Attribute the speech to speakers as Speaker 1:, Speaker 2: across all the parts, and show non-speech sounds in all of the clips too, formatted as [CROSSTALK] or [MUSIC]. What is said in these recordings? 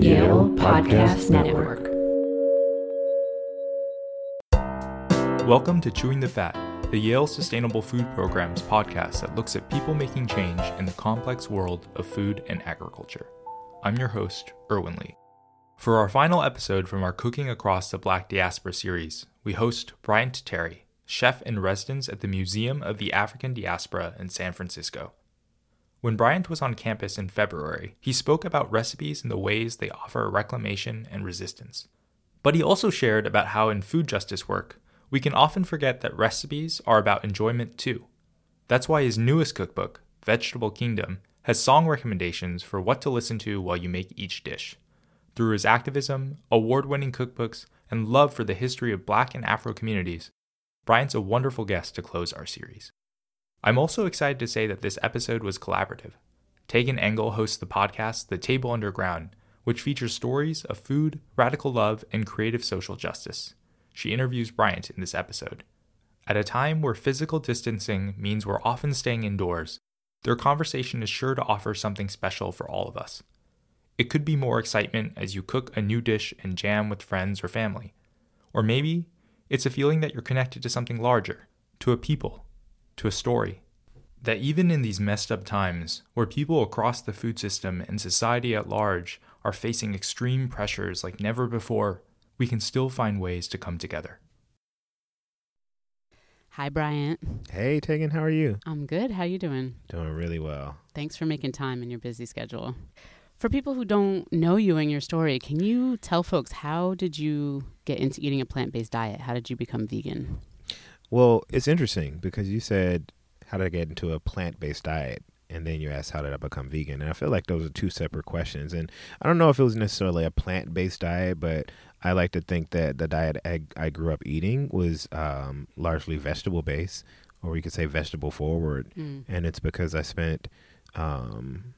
Speaker 1: Yale Podcast Network.
Speaker 2: Welcome to Chewing the Fat, the Yale Sustainable Food Program's podcast that looks at people making change in the complex world of food and agriculture. I'm your host, Erwin Lee. For our final episode from our Cooking Across the Black Diaspora series, we host Bryant Terry, chef in residence at the Museum of the African Diaspora in San Francisco. When Bryant was on campus in February, he spoke about recipes and the ways they offer reclamation and resistance. But he also shared about how in food justice work, we can often forget that recipes are about enjoyment too. That's why his newest cookbook, Vegetable Kingdom, has song recommendations for what to listen to while you make each dish. Through his activism, award winning cookbooks, and love for the history of Black and Afro communities, Bryant's a wonderful guest to close our series. I'm also excited to say that this episode was collaborative. Tagan Engel hosts the podcast The Table Underground, which features stories of food, radical love, and creative social justice she interviews Bryant in this episode. At a time where physical distancing means we're often staying indoors, their conversation is sure to offer something special for all of us. It could be more excitement as you cook a new dish and jam with friends or family. Or maybe it's a feeling that you're connected to something larger, to a people, to a story. That even in these messed up times, where people across the food system and society at large are facing extreme pressures like never before, we can still find ways to come together.
Speaker 3: Hi, Bryant.
Speaker 4: Hey, Tagan, how are you?
Speaker 3: I'm good. How are you doing?
Speaker 4: Doing really well.
Speaker 3: Thanks for making time in your busy schedule. For people who don't know you and your story, can you tell folks how did you get into eating a plant-based diet? How did you become vegan?
Speaker 4: Well, it's interesting because you said how did I get into a plant-based diet? and then you asked how did I become vegan? And I feel like those are two separate questions. And I don't know if it was necessarily a plant based diet, but I like to think that the diet I, I grew up eating was um, largely vegetable based, or we could say vegetable forward. Mm. And it's because I spent, um,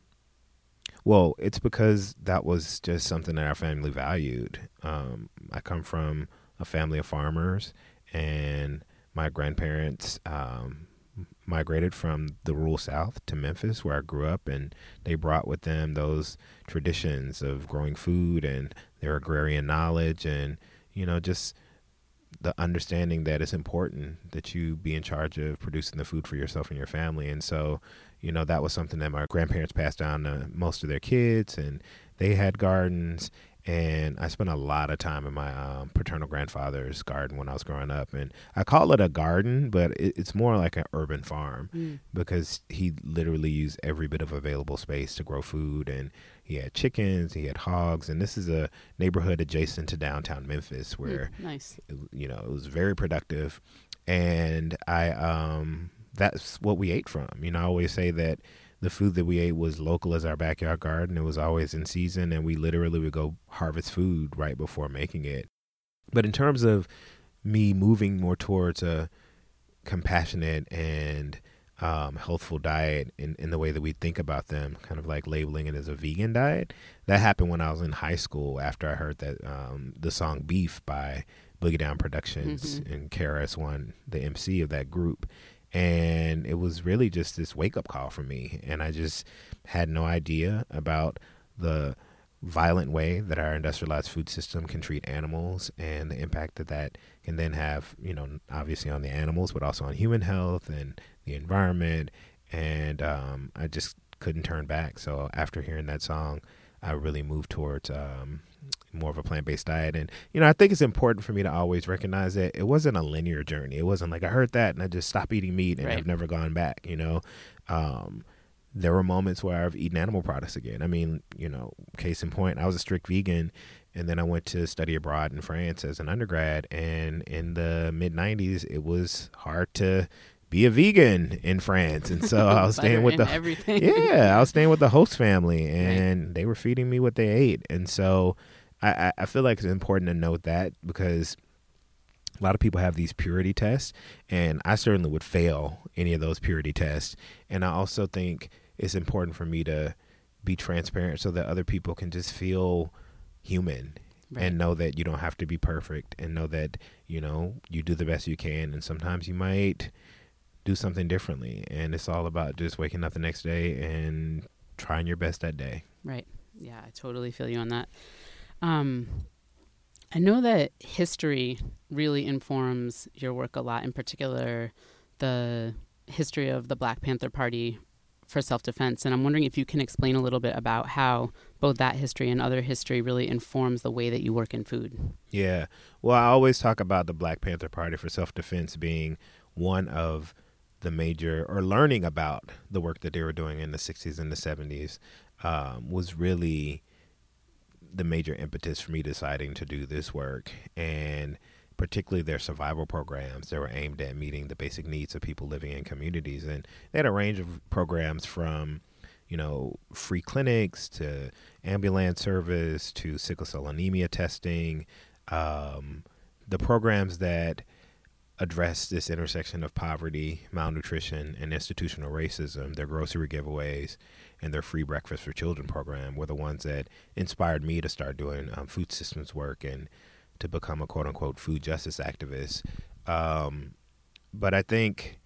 Speaker 4: well, it's because that was just something that our family valued. Um, I come from a family of farmers, and my grandparents um, migrated from the rural South to Memphis, where I grew up, and they brought with them those traditions of growing food and their agrarian knowledge, and you know, just the understanding that it's important that you be in charge of producing the food for yourself and your family. And so, you know, that was something that my grandparents passed down to most of their kids, and they had gardens and I spent a lot of time in my um, paternal grandfather's garden when I was growing up. And I call it a garden, but it, it's more like an urban farm mm. because he literally used every bit of available space to grow food. And he had chickens, he had hogs, and this is a neighborhood adjacent to downtown Memphis hmm, where,
Speaker 3: mm, nice,
Speaker 4: you know, it was very productive. And I, um, that's what we ate from. You know, I always say that the food that we ate was local as our backyard garden. It was always in season, and we literally would go harvest food right before making it. But in terms of me moving more towards a compassionate and um, healthful diet in, in the way that we think about them, kind of like labeling it as a vegan diet, that happened when I was in high school after I heard that um, the song Beef by Boogie Down Productions mm-hmm. and KRS-One, the MC of that group and it was really just this wake up call for me and i just had no idea about the violent way that our industrialized food system can treat animals and the impact that that can then have you know obviously on the animals but also on human health and the environment and um, i just couldn't turn back. So after hearing that song i really moved towards um, more of a plant based diet. And, you know, I think it's important for me to always recognize that it wasn't a linear journey. It wasn't like I heard that and I just stopped eating meat and right. I've never gone back, you know. Um, there were moments where I've eaten animal products again. I mean, you know, case in point, I was a strict vegan and then I went to study abroad in France as an undergrad. And in the mid 90s, it was hard to be a vegan in France, and so I was [LAUGHS] staying with the
Speaker 3: everything.
Speaker 4: yeah, I was staying with the host family, [LAUGHS] and right. they were feeding me what they ate, and so I, I feel like it's important to note that because a lot of people have these purity tests, and I certainly would fail any of those purity tests. And I also think it's important for me to be transparent so that other people can just feel human right. and know that you don't have to be perfect and know that, you know, you do the best you can. And sometimes you might do something differently. And it's all about just waking up the next day and trying your best that day.
Speaker 3: Right Yeah, I totally feel you on that. Um, I know that history really informs your work a lot, in particular, the history of the Black Panther Party for self defense. And I'm wondering if you can explain a little bit about how both that history and other history really informs the way that you work in food.
Speaker 4: Yeah. Well, I always talk about the Black Panther Party for self defense being one of the major, or learning about the work that they were doing in the 60s and the 70s um, was really the major impetus for me deciding to do this work. And particularly their survival programs that were aimed at meeting the basic needs of people living in communities. And they had a range of programs from, you know, free clinics to ambulance service to sickle cell anemia testing. Um, the programs that address this intersection of poverty, malnutrition, and institutional racism, their grocery giveaways, and their free breakfast for children program were the ones that inspired me to start doing um, food systems work and to become a quote unquote food justice activist. Um, but I think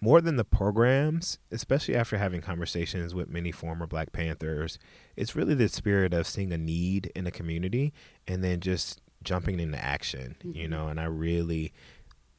Speaker 4: more than the programs, especially after having conversations with many former Black Panthers, it's really the spirit of seeing a need in a community and then just jumping into action, mm-hmm. you know. And I really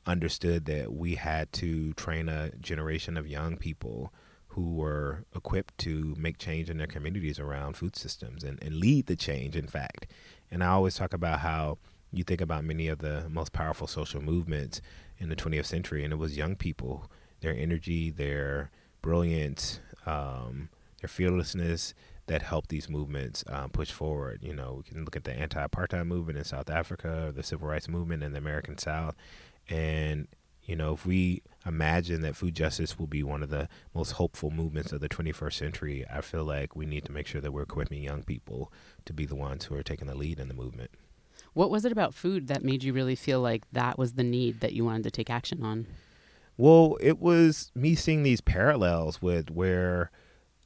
Speaker 4: understood that we had to train a generation of young people who were equipped to make change in their communities around food systems and, and lead the change, in fact. And I always talk about how you think about many of the most powerful social movements in the 20th century, and it was young people, their energy, their brilliance, um, their fearlessness that helped these movements um, push forward. You know, we can look at the anti-apartheid movement in South Africa, or the civil rights movement in the American South, and you know, if we imagine that food justice will be one of the most hopeful movements of the 21st century, I feel like we need to make sure that we're equipping young people to be the ones who are taking the lead in the movement.
Speaker 3: What was it about food that made you really feel like that was the need that you wanted to take action on?
Speaker 4: Well, it was me seeing these parallels with where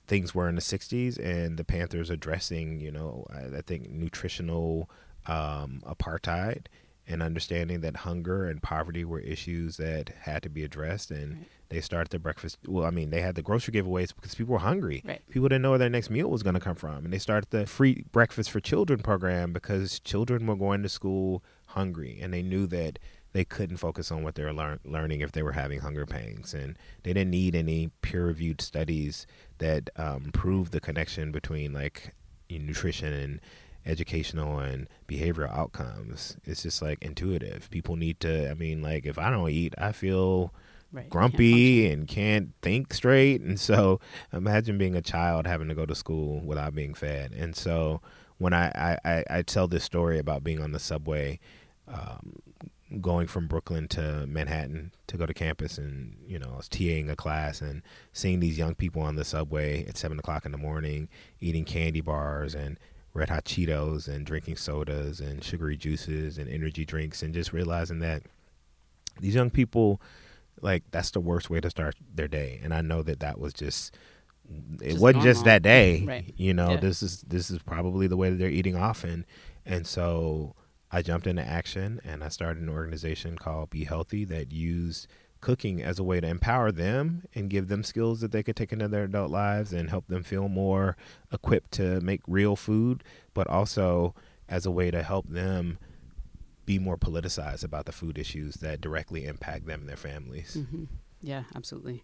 Speaker 4: things were in the 60s and the Panthers addressing, you know, I, I think nutritional um, apartheid and understanding that hunger and poverty were issues that had to be addressed and right. they started the breakfast well i mean they had the grocery giveaways because people were hungry
Speaker 3: right.
Speaker 4: people didn't know where their next meal was going to come from and they started the free breakfast for children program because children were going to school hungry and they knew that they couldn't focus on what they were lear- learning if they were having hunger pangs and they didn't need any peer-reviewed studies that um, proved the connection between like nutrition and educational and behavioral outcomes. It's just like intuitive. People need to, I mean, like if I don't eat, I feel right. grumpy can't and can't think straight. And so imagine being a child having to go to school without being fed. And so when I, I, I tell this story about being on the subway, um, going from Brooklyn to Manhattan to go to campus and, you know, I was TAing a class and seeing these young people on the subway at seven o'clock in the morning eating candy bars and Red Hot Cheetos and drinking sodas and sugary juices and energy drinks and just realizing that these young people like that's the worst way to start their day and I know that that was just it just wasn't normal. just that day right. you know yeah. this is this is probably the way that they're eating often and so I jumped into action and I started an organization called Be Healthy that used cooking as a way to empower them and give them skills that they could take into their adult lives and help them feel more equipped to make real food, but also as a way to help them be more politicized about the food issues that directly impact them and their families.
Speaker 3: Mm-hmm. Yeah, absolutely.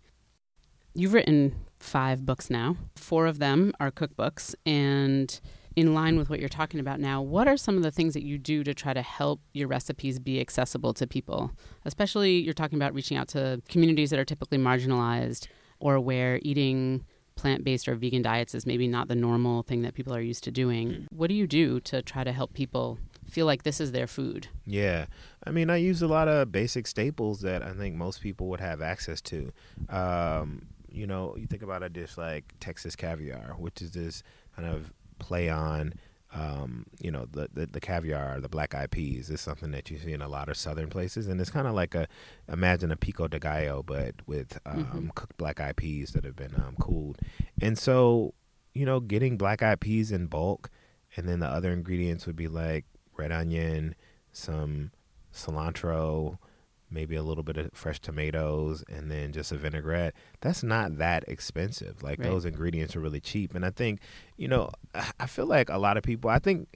Speaker 3: You've written five books now. Four of them are cookbooks, and in line with what you're talking about now, what are some of the things that you do to try to help your recipes be accessible to people? Especially, you're talking about reaching out to communities that are typically marginalized or where eating plant based or vegan diets is maybe not the normal thing that people are used to doing. Mm. What do you do to try to help people feel like this is their food?
Speaker 4: Yeah. I mean, I use a lot of basic staples that I think most people would have access to. Um, you know, you think about a dish like Texas caviar, which is this kind of play on um, you know, the, the, the caviar, the black eyed peas is something that you see in a lot of southern places, and it's kind of like a imagine a pico de gallo, but with um, mm-hmm. cooked black eyed peas that have been um, cooled. And so, you know, getting black eyed peas in bulk, and then the other ingredients would be like red onion, some cilantro, maybe a little bit of fresh tomatoes, and then just a vinaigrette. That's not that expensive. Like
Speaker 3: Right.
Speaker 4: those ingredients are really cheap. And I think, you know, I- I feel like a lot of people, I think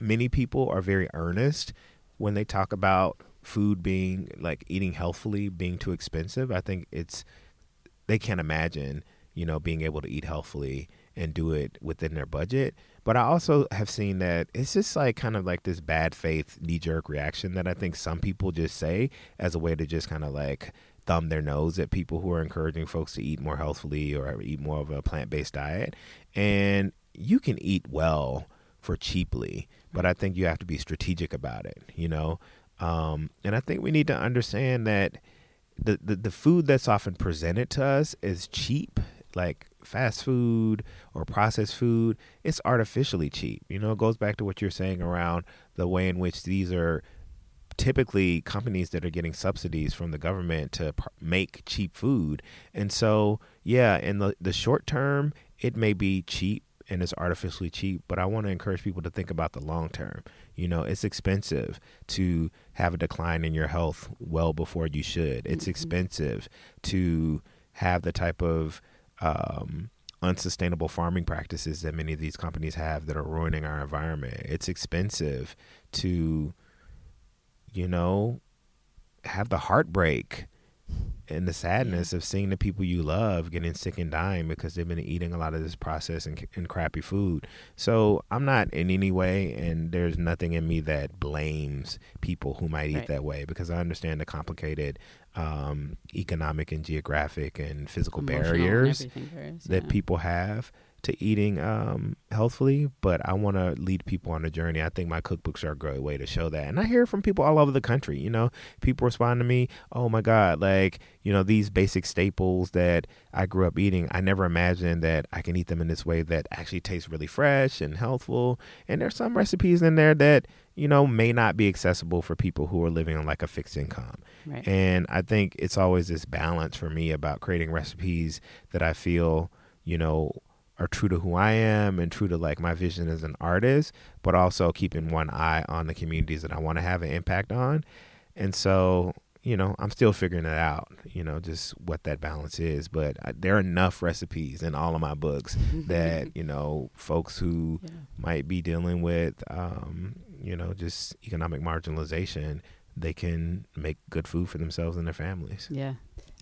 Speaker 4: many people are very earnest when they talk about food being like eating healthfully being too expensive. I think it's they can't imagine, you know, being able to eat healthfully and do it within their budget. But I also have seen that it's just like kind of like this bad faith knee jerk reaction that I think some people just say as a way to just kind of like thumb their nose at people who are encouraging folks to eat more healthfully or eat more of a plant based diet. And you can eat well for cheaply, but I think you have to be strategic about it, you know? Um, and I think we need to understand that the, the, the food that's often presented to us is cheap, like fast food or processed food. It's artificially cheap. You know, it goes back to what you're saying around the way in which these are typically companies that are getting subsidies from the government to pr- make cheap food. And so, yeah, in the, the short term, it may be cheap and it's artificially cheap, but I want to encourage people to think about the long term. You know, it's expensive to have a decline in your health well before you should. It's
Speaker 3: Mhm.
Speaker 4: expensive to have the type of um, unsustainable farming practices that many of these companies have that are ruining our environment. It's expensive to, you know, have the heartbreak and the sadness of seeing the people you love getting sick and dying because they've been eating a lot of this processed and, and crappy food. So I'm not in any way, and there's nothing in me that blames people who might eat
Speaker 3: Right.
Speaker 4: that way because I understand the complicated um, economic and geographic and physical
Speaker 3: Emotional and
Speaker 4: barriers
Speaker 3: barriers,
Speaker 4: that
Speaker 3: yeah.
Speaker 4: people have to eating um, healthfully, but I want to lead people on a journey. I think my cookbooks are a great way to show that. And I hear from people all over the country. You know, people respond to me, oh my God, like, you know, these basic staples that I grew up eating, I never imagined that I can eat them in this way that actually tastes really fresh and healthful. And there's some recipes in there that, you know, may not be accessible for people who are living on like a fixed income.
Speaker 3: Right.
Speaker 4: And I think it's always this balance for me about creating recipes that I feel, you know, are true to who I am and true to like my vision as an artist, but also keeping one eye on the communities that I want to have an impact on. And so, you know, I'm still figuring it out, you know, just what that balance is. But I, there are enough recipes in all of my books [LAUGHS] that, you know, folks who
Speaker 3: Yeah.
Speaker 4: might be dealing with, um, you know, just economic marginalization, they can make good food for themselves and their families.
Speaker 3: Yeah,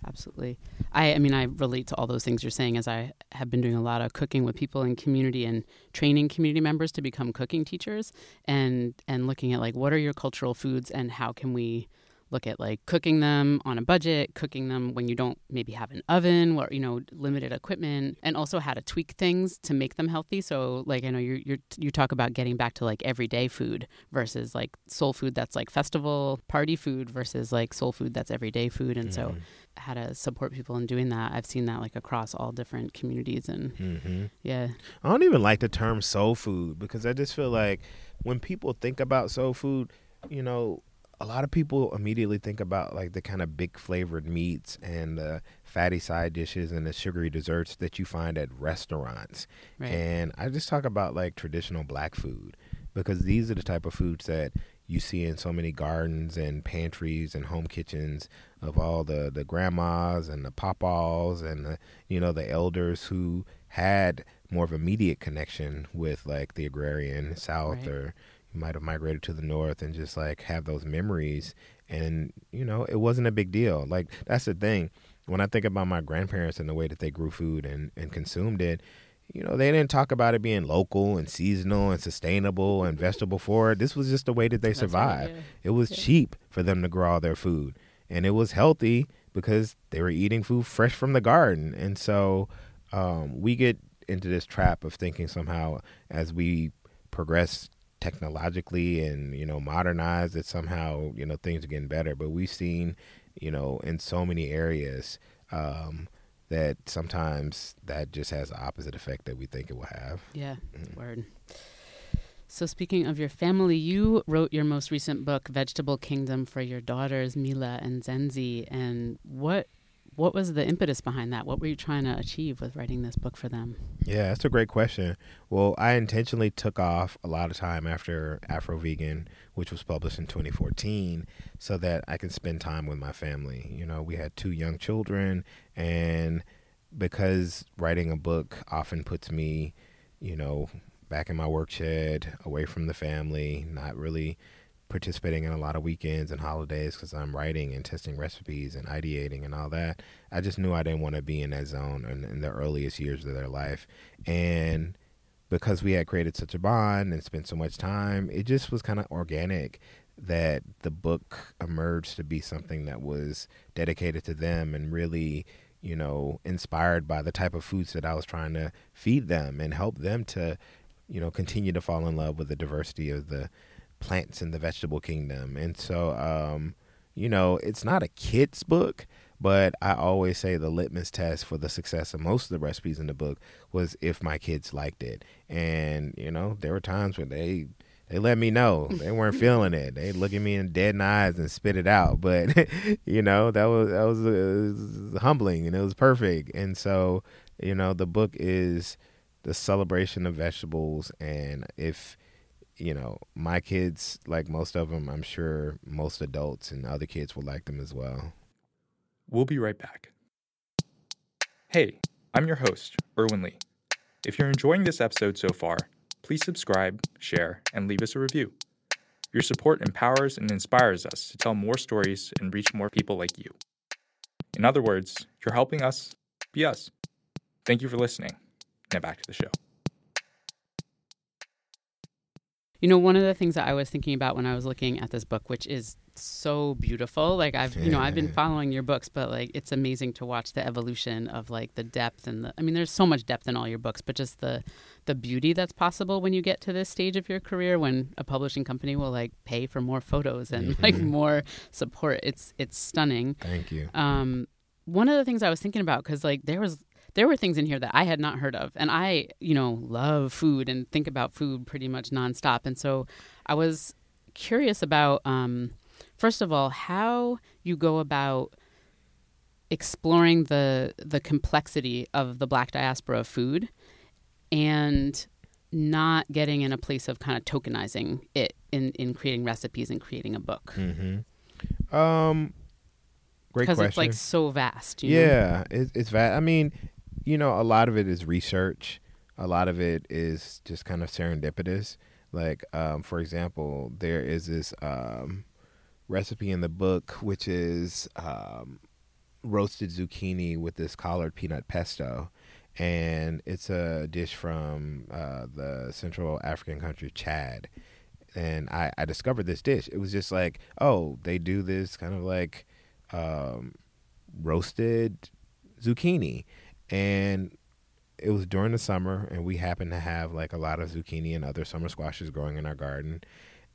Speaker 3: absolutely. I, I mean, I relate to all those things you're saying as I have been doing a lot of cooking with people in community and training community members to become cooking teachers and and looking at like what are your cultural foods and how can we look at like cooking them on a budget, cooking them when you don't maybe have an oven or you know limited equipment, and also how to tweak things to make them healthy. So like I know you you you talk about getting back to like everyday food versus like soul food that's like festival party food versus like soul food that's everyday food, and so
Speaker 4: Mhm.
Speaker 3: how to support people in doing that. I've seen that like across all different communities, and
Speaker 4: Mm-hmm.
Speaker 3: yeah,
Speaker 4: I don't even like the term soul food because I just feel like when people think about soul food, you know, a lot of people immediately think about like the kind of big flavored meats and the fatty side dishes and the sugary desserts that you find at restaurants.
Speaker 3: right,
Speaker 4: And I just talk about like traditional black food because these are the type of foods that you see in so many gardens and pantries and home kitchens of all the the grandmas and the papas and the you know the elders who had more of immediate connection with like the agrarian south
Speaker 3: Right.
Speaker 4: or you might have migrated to the north and just like have those memories. And you know it wasn't a big deal. Like that's the thing. When i think about my grandparents and the way that they grew food and, and consumed it you know they didn't talk about it being local and seasonal and sustainable and vegetable forward this was just the way that they
Speaker 3: That's right,
Speaker 4: survived.
Speaker 3: yeah.
Speaker 4: it was
Speaker 3: Yeah.
Speaker 4: cheap for them to grow all their food. And it was healthy because they were eating food fresh from the garden. And so um, we get into this trap of thinking somehow as we progress technologically and you know modernized that somehow you know things are getting better but we've seen you know in so many areas um, that sometimes that just has the opposite effect that we think it will have
Speaker 3: Yeah,
Speaker 4: Mm.
Speaker 3: word. So speaking of your family, you wrote your most recent book, Vegetable Kingdom, for your daughters Mila and Zenzi. And what what was the impetus behind that? What were you trying to achieve with writing this book for them?
Speaker 4: Yeah, that's a great question. Well, I intentionally took off a lot of time after Afro Vegan, which was published in 2014, so that I can spend time with my family. You know, we had two young children, and because writing a book often puts me, you know, back in my work shed, away from the family, not really participating in a lot of weekends and holidays because I'm writing and testing recipes and ideating and all that. I just knew I didn't want to be in that zone in, in the earliest years of their life. And because we had created such a bond and spent so much time, it just was kind of organic that the book emerged to be something that was dedicated to them and really you know inspired by the type of foods that I was trying to feed them and help them to you know continue to fall in love with the diversity of the plants in the vegetable kingdom. And so, um, you know, it's not a kid's book, but I always say the litmus test for the success of most of the recipes in the book was if my kids liked it. And, you know, there were times when they they let me know [LAUGHS] they weren't feeling it. They look at me in dead in the eyes and spit it out. [LAUGHS] But you know that was that was, uh, was humbling and it was perfect. And so you know the book is the celebration of vegetables. And if you know, my kids, like most of them, I'm sure most adults and other kids will like them as well.
Speaker 2: We'll be right back. Hey, I'm your host, Erwin Lee. If you're enjoying this episode so far, please subscribe, share, and leave us a review. Your support empowers and inspires us to tell more stories and reach more people like you. In other words, you're helping us be us. Thank you for listening. Now back to the show.
Speaker 3: You know, one of the things that I was thinking about when I was looking at this book, which is so beautiful. Like I've, you know, I've been following your books, but like it's amazing to watch the evolution of like the depth and the. I mean, there's so much depth in all your books, but just the the beauty that's possible when you get to this stage of your career, when a publishing company will like pay for more photos and [LAUGHS] mm-hmm. like more support. It's it's stunning.
Speaker 4: Thank you.
Speaker 3: Um, one of the things I was thinking about because like there was there were things in here that I had not heard of. And I, you know, love food and think about food pretty much nonstop. And so I was curious about, um, first of all, how you go about exploring the the complexity of the black diaspora of food and not getting in a place of kind of tokenizing it in, in creating recipes and creating a book.
Speaker 4: Mm-hmm. Um, great question. Because
Speaker 3: it's like so vast.
Speaker 4: yeah, it, it's vast. I mean, you know, a lot of it is research. A lot of it is just kind of serendipitous. Like, um, for example, there is this um, recipe in the book which is um, roasted zucchini with this collard peanut pesto. And it's a dish from uh, the Central African country Chad. And I, I discovered this dish. It was just like, oh, they do this kind of like um, roasted zucchini and it was during the summer and we happened to have like a lot of zucchini and other summer squashes growing in our garden.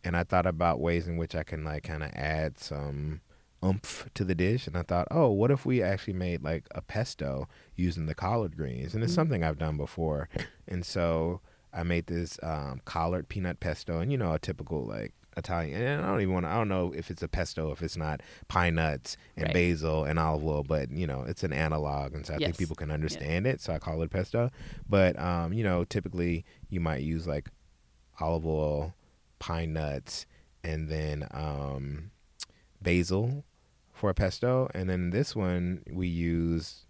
Speaker 4: And i thought about ways in which i can like kind of add some oomph to the dish. And i thought oh what if we actually made like a pesto using the collard greens? And it's mm-hmm. something i've done before. And so i made this um, collard peanut pesto and you know a typical like Italian. And I don't even want to, I don't know if it's a pesto, if it's not pine nuts and right. basil and olive oil, but you know, it's an analog. And so I yes. think people can understand yeah. it. So I call it pesto. But, um, you know, typically you might use like olive oil, pine nuts, and then um, basil for a pesto. And then this one we use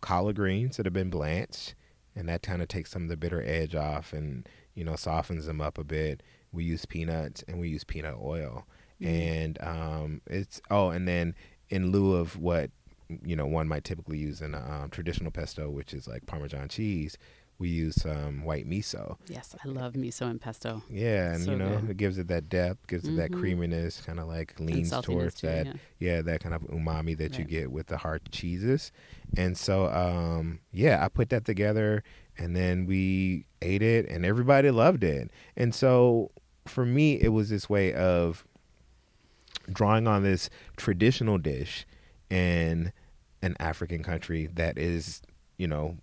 Speaker 4: collard greens that have been blanched. And that kind of takes some of the bitter edge off and, you know, softens them up a bit we use peanuts and we use peanut oil mm-hmm. and um, it's oh and then in lieu of what you know one might typically use in a um, traditional pesto which is like parmesan cheese we use some white miso.
Speaker 3: Yes, I love miso and pesto.
Speaker 4: Yeah, and so you know good. it gives it that depth, gives mm-hmm. it that mm-hmm. creaminess, kind of like leans towards too, that. Yeah. yeah. that kind of umami that right. you get with the hard cheeses. And so, um, yeah, I put that together, and then we ate it, and everybody loved it. And so for me, it was this way of drawing on this traditional dish in an African country that is, you know,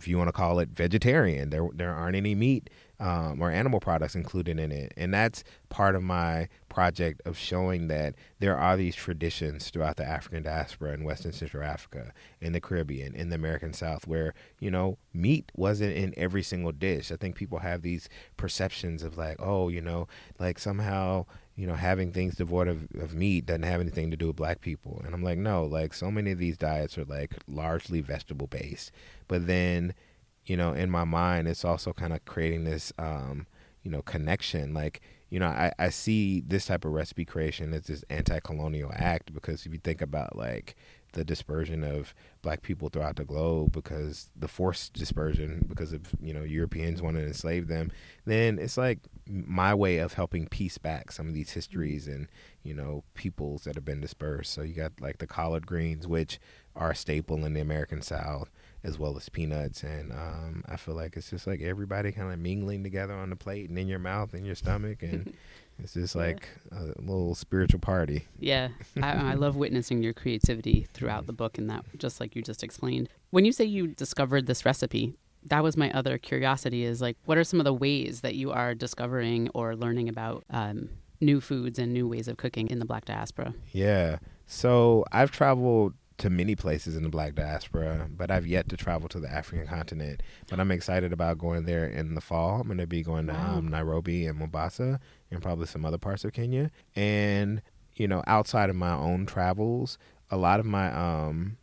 Speaker 4: if you want to call it vegetarian, there there aren't any meat um, or animal products included in it, and that's part of my project of showing that there are these traditions throughout the African diaspora in West and Central Africa, in the Caribbean, in the American South, where you know meat wasn't in every single dish. I think people have these perceptions of like, oh, you know, like somehow you know, having things devoid of, of meat doesn't have anything to do with black people. And I'm like, no, like so many of these diets are like largely vegetable based. But then, you know, in my mind, it's also kind of creating this, um, you know, connection. Like, you know, I, I see this type of recipe creation as this anti colonial act because if you think about like the dispersion of black people throughout the globe because the forced dispersion because of you know Europeans wanting to enslave them, then it's like my way of helping piece back some of these histories and you know peoples that have been dispersed. So you got like the collard greens, which are a staple in the American South, as well as peanuts, and um, I feel like it's just like everybody kind of mingling together on the plate and in your mouth and your stomach and. [LAUGHS] It's just like a little spiritual party.
Speaker 3: Yeah, I, I, [LAUGHS] love witnessing your creativity throughout the book, and that just like you just explained. When you say you discovered this recipe, that was my other curiosity. Is like, what are some of the ways that you are discovering or learning about um, new foods and new ways of cooking in the Black diaspora?
Speaker 4: Yeah, so I've traveled to many places in the black diaspora, but I've yet to travel to the African continent. But I'm excited about going there in the fall. I'm going to be going to wow. um, Nairobi and Mombasa and probably some other parts of Kenya. And, you know, outside of my own travels, a lot of my um,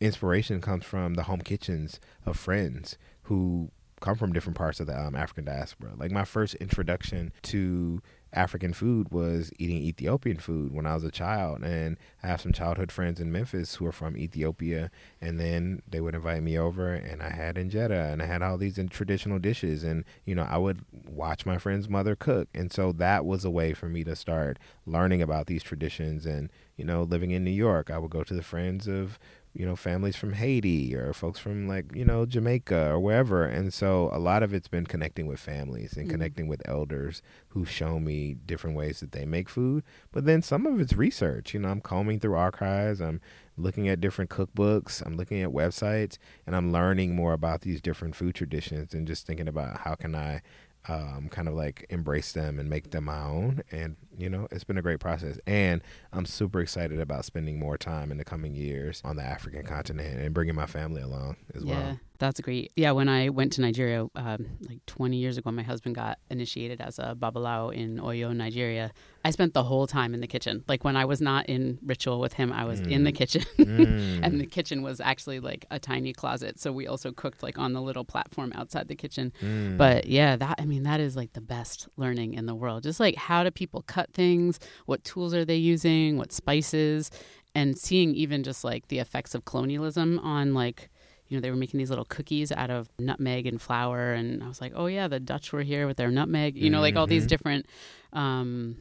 Speaker 4: inspiration comes from the home kitchens of friends who come from different parts of the um, African diaspora. Like my first introduction to African food was eating Ethiopian food when I was a child. And I have some childhood friends in Memphis who are from Ethiopia. And then they would invite me over, and I had injera and I had all these traditional dishes. And, you know, I would watch my friend's mother cook. And so that was a way for me to start learning about these traditions. And, you know, living in New York, I would go to the friends of you know, families from Haiti or folks from like, you know, Jamaica or wherever. And so a lot of it's been connecting with families and mm-hmm. connecting with elders who show me different ways that they make food. But then some of it's research. You know, I'm combing through archives, I'm looking at different cookbooks, I'm looking at websites, and I'm learning more about these different food traditions and just thinking about how can I um, kind of like embrace them and make them my own. And, you know, it's been a great process. And I'm super excited about spending more time in the coming years on the African continent and bringing my family along as
Speaker 3: yeah.
Speaker 4: well.
Speaker 3: That's great. Yeah, when I went to Nigeria um, like 20 years ago, my husband got initiated as a babalawo in Oyo, Nigeria. I spent the whole time in the kitchen. Like when I was not in ritual with him, I was mm. in the mm. kitchen. [LAUGHS] mm. And the kitchen was actually like a tiny closet. So we also cooked like on the little platform outside the kitchen. Mm. But yeah, that, I mean, that is like the best learning in the world. Just like how do people cut things? What tools are they using? What spices? And seeing even just like the effects of colonialism on like, you know, they were making these little cookies out of nutmeg and flour. And I was like, oh, yeah, the Dutch were here with their nutmeg, you know, like all these mm-hmm. different um,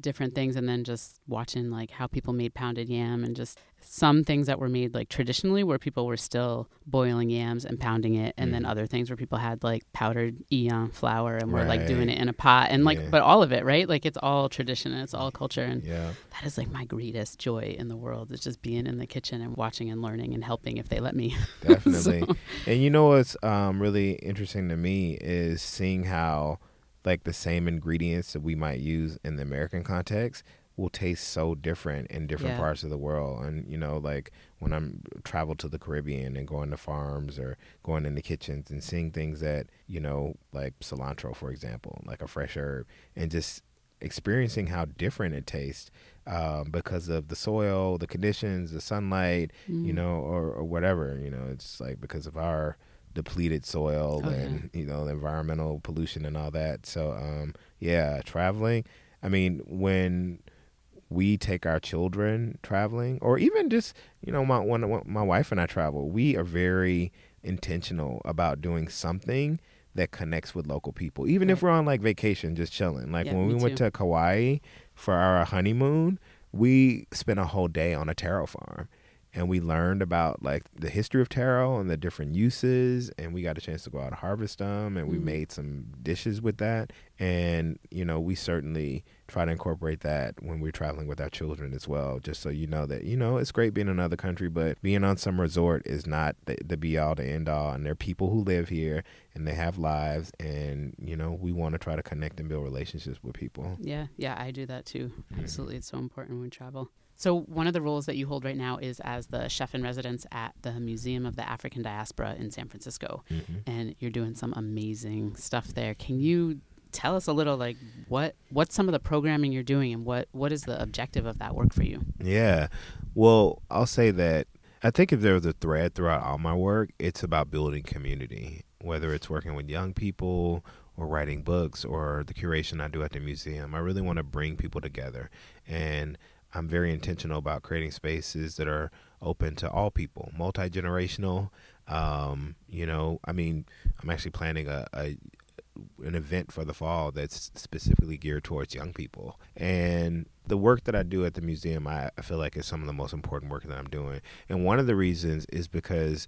Speaker 3: different things and then just watching like how people made pounded yam and just some things that were made like traditionally where people were still boiling yams and pounding it and mm. then other things where people had like powdered eon flour and were like doing it in a pot and like yeah. but all of it right like it's all tradition and it's all culture and
Speaker 4: yeah.
Speaker 3: that is like my greatest joy in the world is just being in the kitchen and watching and learning and helping if they let me [LAUGHS]
Speaker 4: definitely so. and you know what's um, really interesting to me is seeing how like the same ingredients that we might use in the American context will taste so different in different yeah. parts of the world. And you know, like when I'm travel to the Caribbean and going to farms or going into kitchens and seeing things that you know, like cilantro, for example, like a fresh herb, and just experiencing how different it tastes um, because of the soil, the conditions, the sunlight, mm. you know, or, or whatever. You know, it's like because of our depleted soil and you know environmental pollution and all that. So um, yeah, traveling. I mean, when we take our children traveling, or even just you know, my when my wife and I travel, we are very intentional about doing something that connects with local people, even right. if we're on like vacation, just chilling. Like yeah, when we went to Kauai for our honeymoon, we spent a whole day on a taro farm and we learned about like the history of taro and the different uses and we got a chance to go out and harvest them and we mm. made some dishes with that And, you know, we certainly try to incorporate that when we're traveling with our children as well, just so you know that, you know, it's great being in another country, but being on some resort is not the, the be all, the end all. And there are people who live here and they have lives. And, you know, we want to try to connect and build relationships with people.
Speaker 3: Yeah, yeah, I do that too.
Speaker 4: Mm-hmm.
Speaker 3: Absolutely. It's so important when we travel. So, one of the roles that you hold right now is as the chef in residence at the Museum of the African Diaspora in San Francisco.
Speaker 4: Mm-hmm.
Speaker 3: And you're doing some amazing stuff there. Can you tell us a little like what what's some of the programming you're doing and what what is the objective of that work for you?
Speaker 4: Yeah. Well, I'll say that I think if there was a thread throughout all my work, it's about building community, whether it's working with young people or writing books or the curation I do at the museum. I really want to bring people together. And I'm very intentional about creating spaces that are open to all people, multi generational. Um, you know, I mean, I'm actually planning a, a an event for the fall that's specifically geared towards young people. And the work that I do at the museum, I, I feel like is some of the most important work that I'm doing. And one of the reasons is because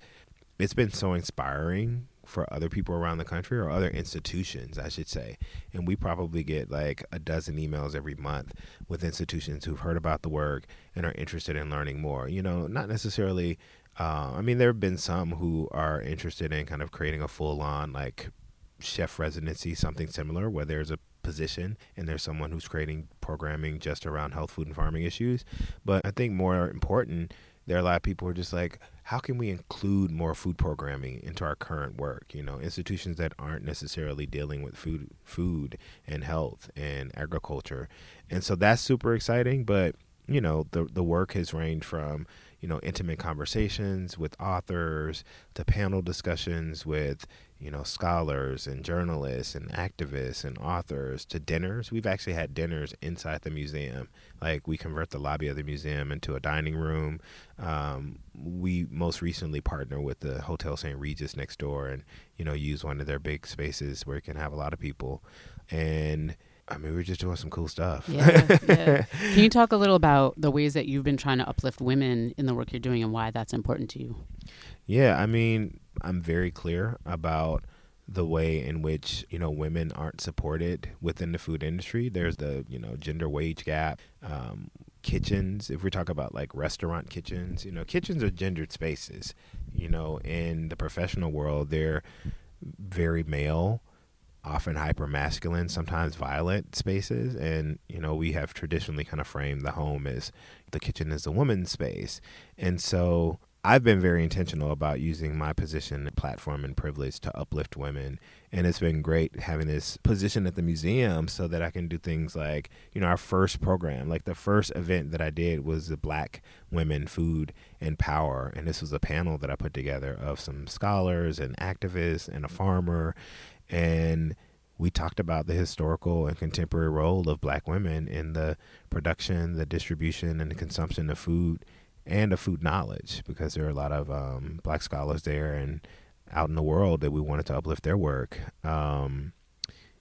Speaker 4: it's been so inspiring for other people around the country or other institutions, I should say. And we probably get like a dozen emails every month with institutions who've heard about the work and are interested in learning more. You know, not necessarily. Uh, I mean, there have been some who are interested in kind of creating a full on like chef residency, something similar, where there's a position and there's someone who's creating programming just around health, food, and farming issues. But I think more important, there are a lot of people who are just like, how can we include more food programming into our current work? You know, institutions that aren't necessarily dealing with food, food and health and agriculture, and so that's super exciting. But you know, the the work has ranged from you know intimate conversations with authors to panel discussions with you know, scholars and journalists and activists and authors to dinners. We've actually had dinners inside the museum. Like we convert the lobby of the museum into a dining room. Um, we most recently partner with the Hotel St. Regis next door and, you know, use one of their big spaces where it can have a lot of people. And I mean, we're just doing some cool stuff.
Speaker 3: Yeah, yeah. [LAUGHS] Can you talk a little about the ways that you've been trying to uplift women in the work you're doing and why that's important to you?
Speaker 4: Yeah, I mean, I'm very clear about the way in which you know women aren't supported within the food industry. There's the you know gender wage gap. Um, kitchens, if we talk about like restaurant kitchens, you know, kitchens are gendered spaces. You know, in the professional world, they're very male, often hyper masculine, sometimes violent spaces. And, you know, we have traditionally kind of framed the home as the kitchen is the woman's space. And so I've been very intentional about using my position, platform, and privilege to uplift women. And it's been great having this position at the museum so that I can do things like, you know, our first program, like the first event that I did was the Black Women Food and Power. And this was a panel that I put together of some scholars and activists and a farmer. And we talked about the historical and contemporary role of black women in the production, the distribution, and the consumption of food and of food knowledge because there are a lot of um, black scholars there and out in the world that we wanted to uplift their work. Um,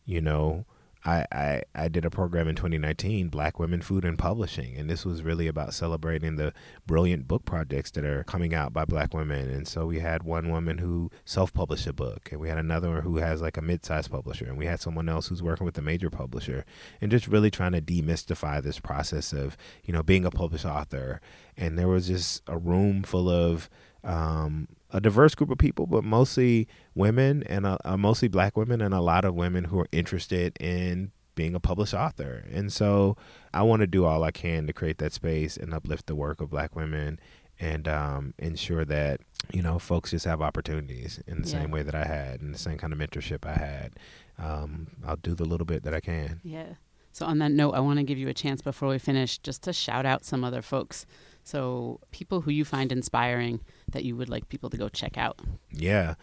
Speaker 4: you know, I, I, I did a program in 2019, Black Women Food and Publishing, and this was really about celebrating the brilliant book projects that are coming out by Black women. And so we had one woman who self-published a book, and we had another who has like a mid-sized publisher, and we had someone else who's working with a major publisher, and just really trying to demystify this process of you know being a published author. And there was just a room full of um, a diverse group of people, but mostly women and uh, mostly black women and a lot of women who are interested in being a published author. And so I want to do all I can to create that space and uplift the work of black women and um, ensure that, you know, folks just have opportunities in the
Speaker 3: Yeah.
Speaker 4: same way that I had and the same kind of mentorship I had. Um, I'll do the little bit that I can.
Speaker 3: Yeah. So on that note, I want to give you a chance before we finish just to shout out some other folks. So people who you find inspiring that you would like people to go check out.
Speaker 4: Yeah.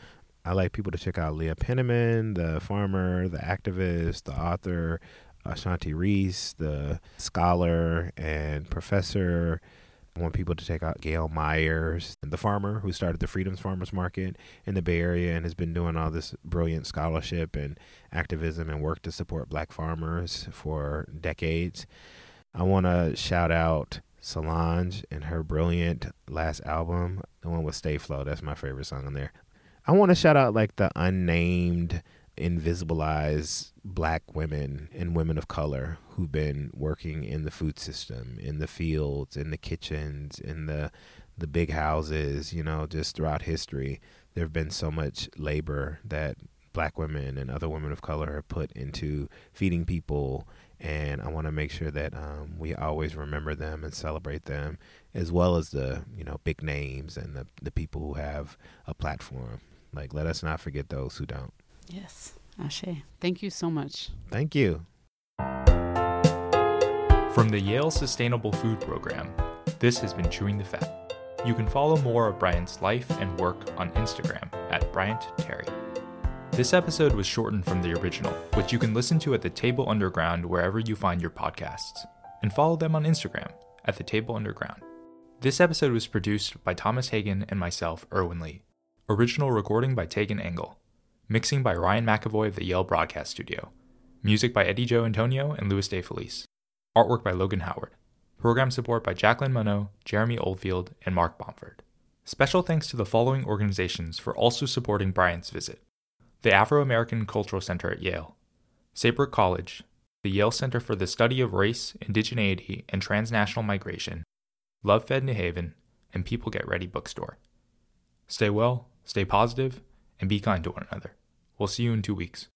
Speaker 4: I like people to check out Leah Penniman, the farmer, the activist, the author, Ashanti Reese, the scholar and professor. I want people to check out Gail Myers, the farmer who started the Freedoms Farmers Market in the Bay Area and has been doing all this brilliant scholarship and activism and work to support black farmers for decades. I want to shout out Solange and her brilliant last album, the one with Stay Flo. That's my favorite song on there. I want to shout out like the unnamed invisibilize black women and women of color who've been working in the food system, in the fields, in the kitchens, in the the big houses, you know, just throughout history. There have been so much labor that black women and other women of color have put into feeding people and I want to make sure that um, we always remember them and celebrate them, as well as the you know big names and the the people who have a platform. Like, let us not forget those who don't.
Speaker 3: Yes, Ashe. Thank you so much.
Speaker 4: Thank you.
Speaker 2: From the Yale Sustainable Food Program, this has been Chewing the Fat. You can follow more of Bryant's life and work on Instagram at Bryant Terry. This episode was shortened from the original, which you can listen to at the Table Underground wherever you find your podcasts, and follow them on Instagram at the Table Underground. This episode was produced by Thomas Hagen and myself, Erwin Lee. Original recording by Tagan Engel. Mixing by Ryan McAvoy of the Yale Broadcast Studio. Music by Eddie Joe Antonio and Louis De Felice. Artwork by Logan Howard. Program support by Jacqueline Monod, Jeremy Oldfield, and Mark Bomford. Special thanks to the following organizations for also supporting Bryant's visit the Afro American Cultural Center at Yale, Saybrook College, the Yale Center for the Study of Race, Indigeneity, and Transnational Migration, Love Fed New Haven, and People Get Ready Bookstore. Stay well, stay positive, and be kind to one another. We'll see you in two weeks.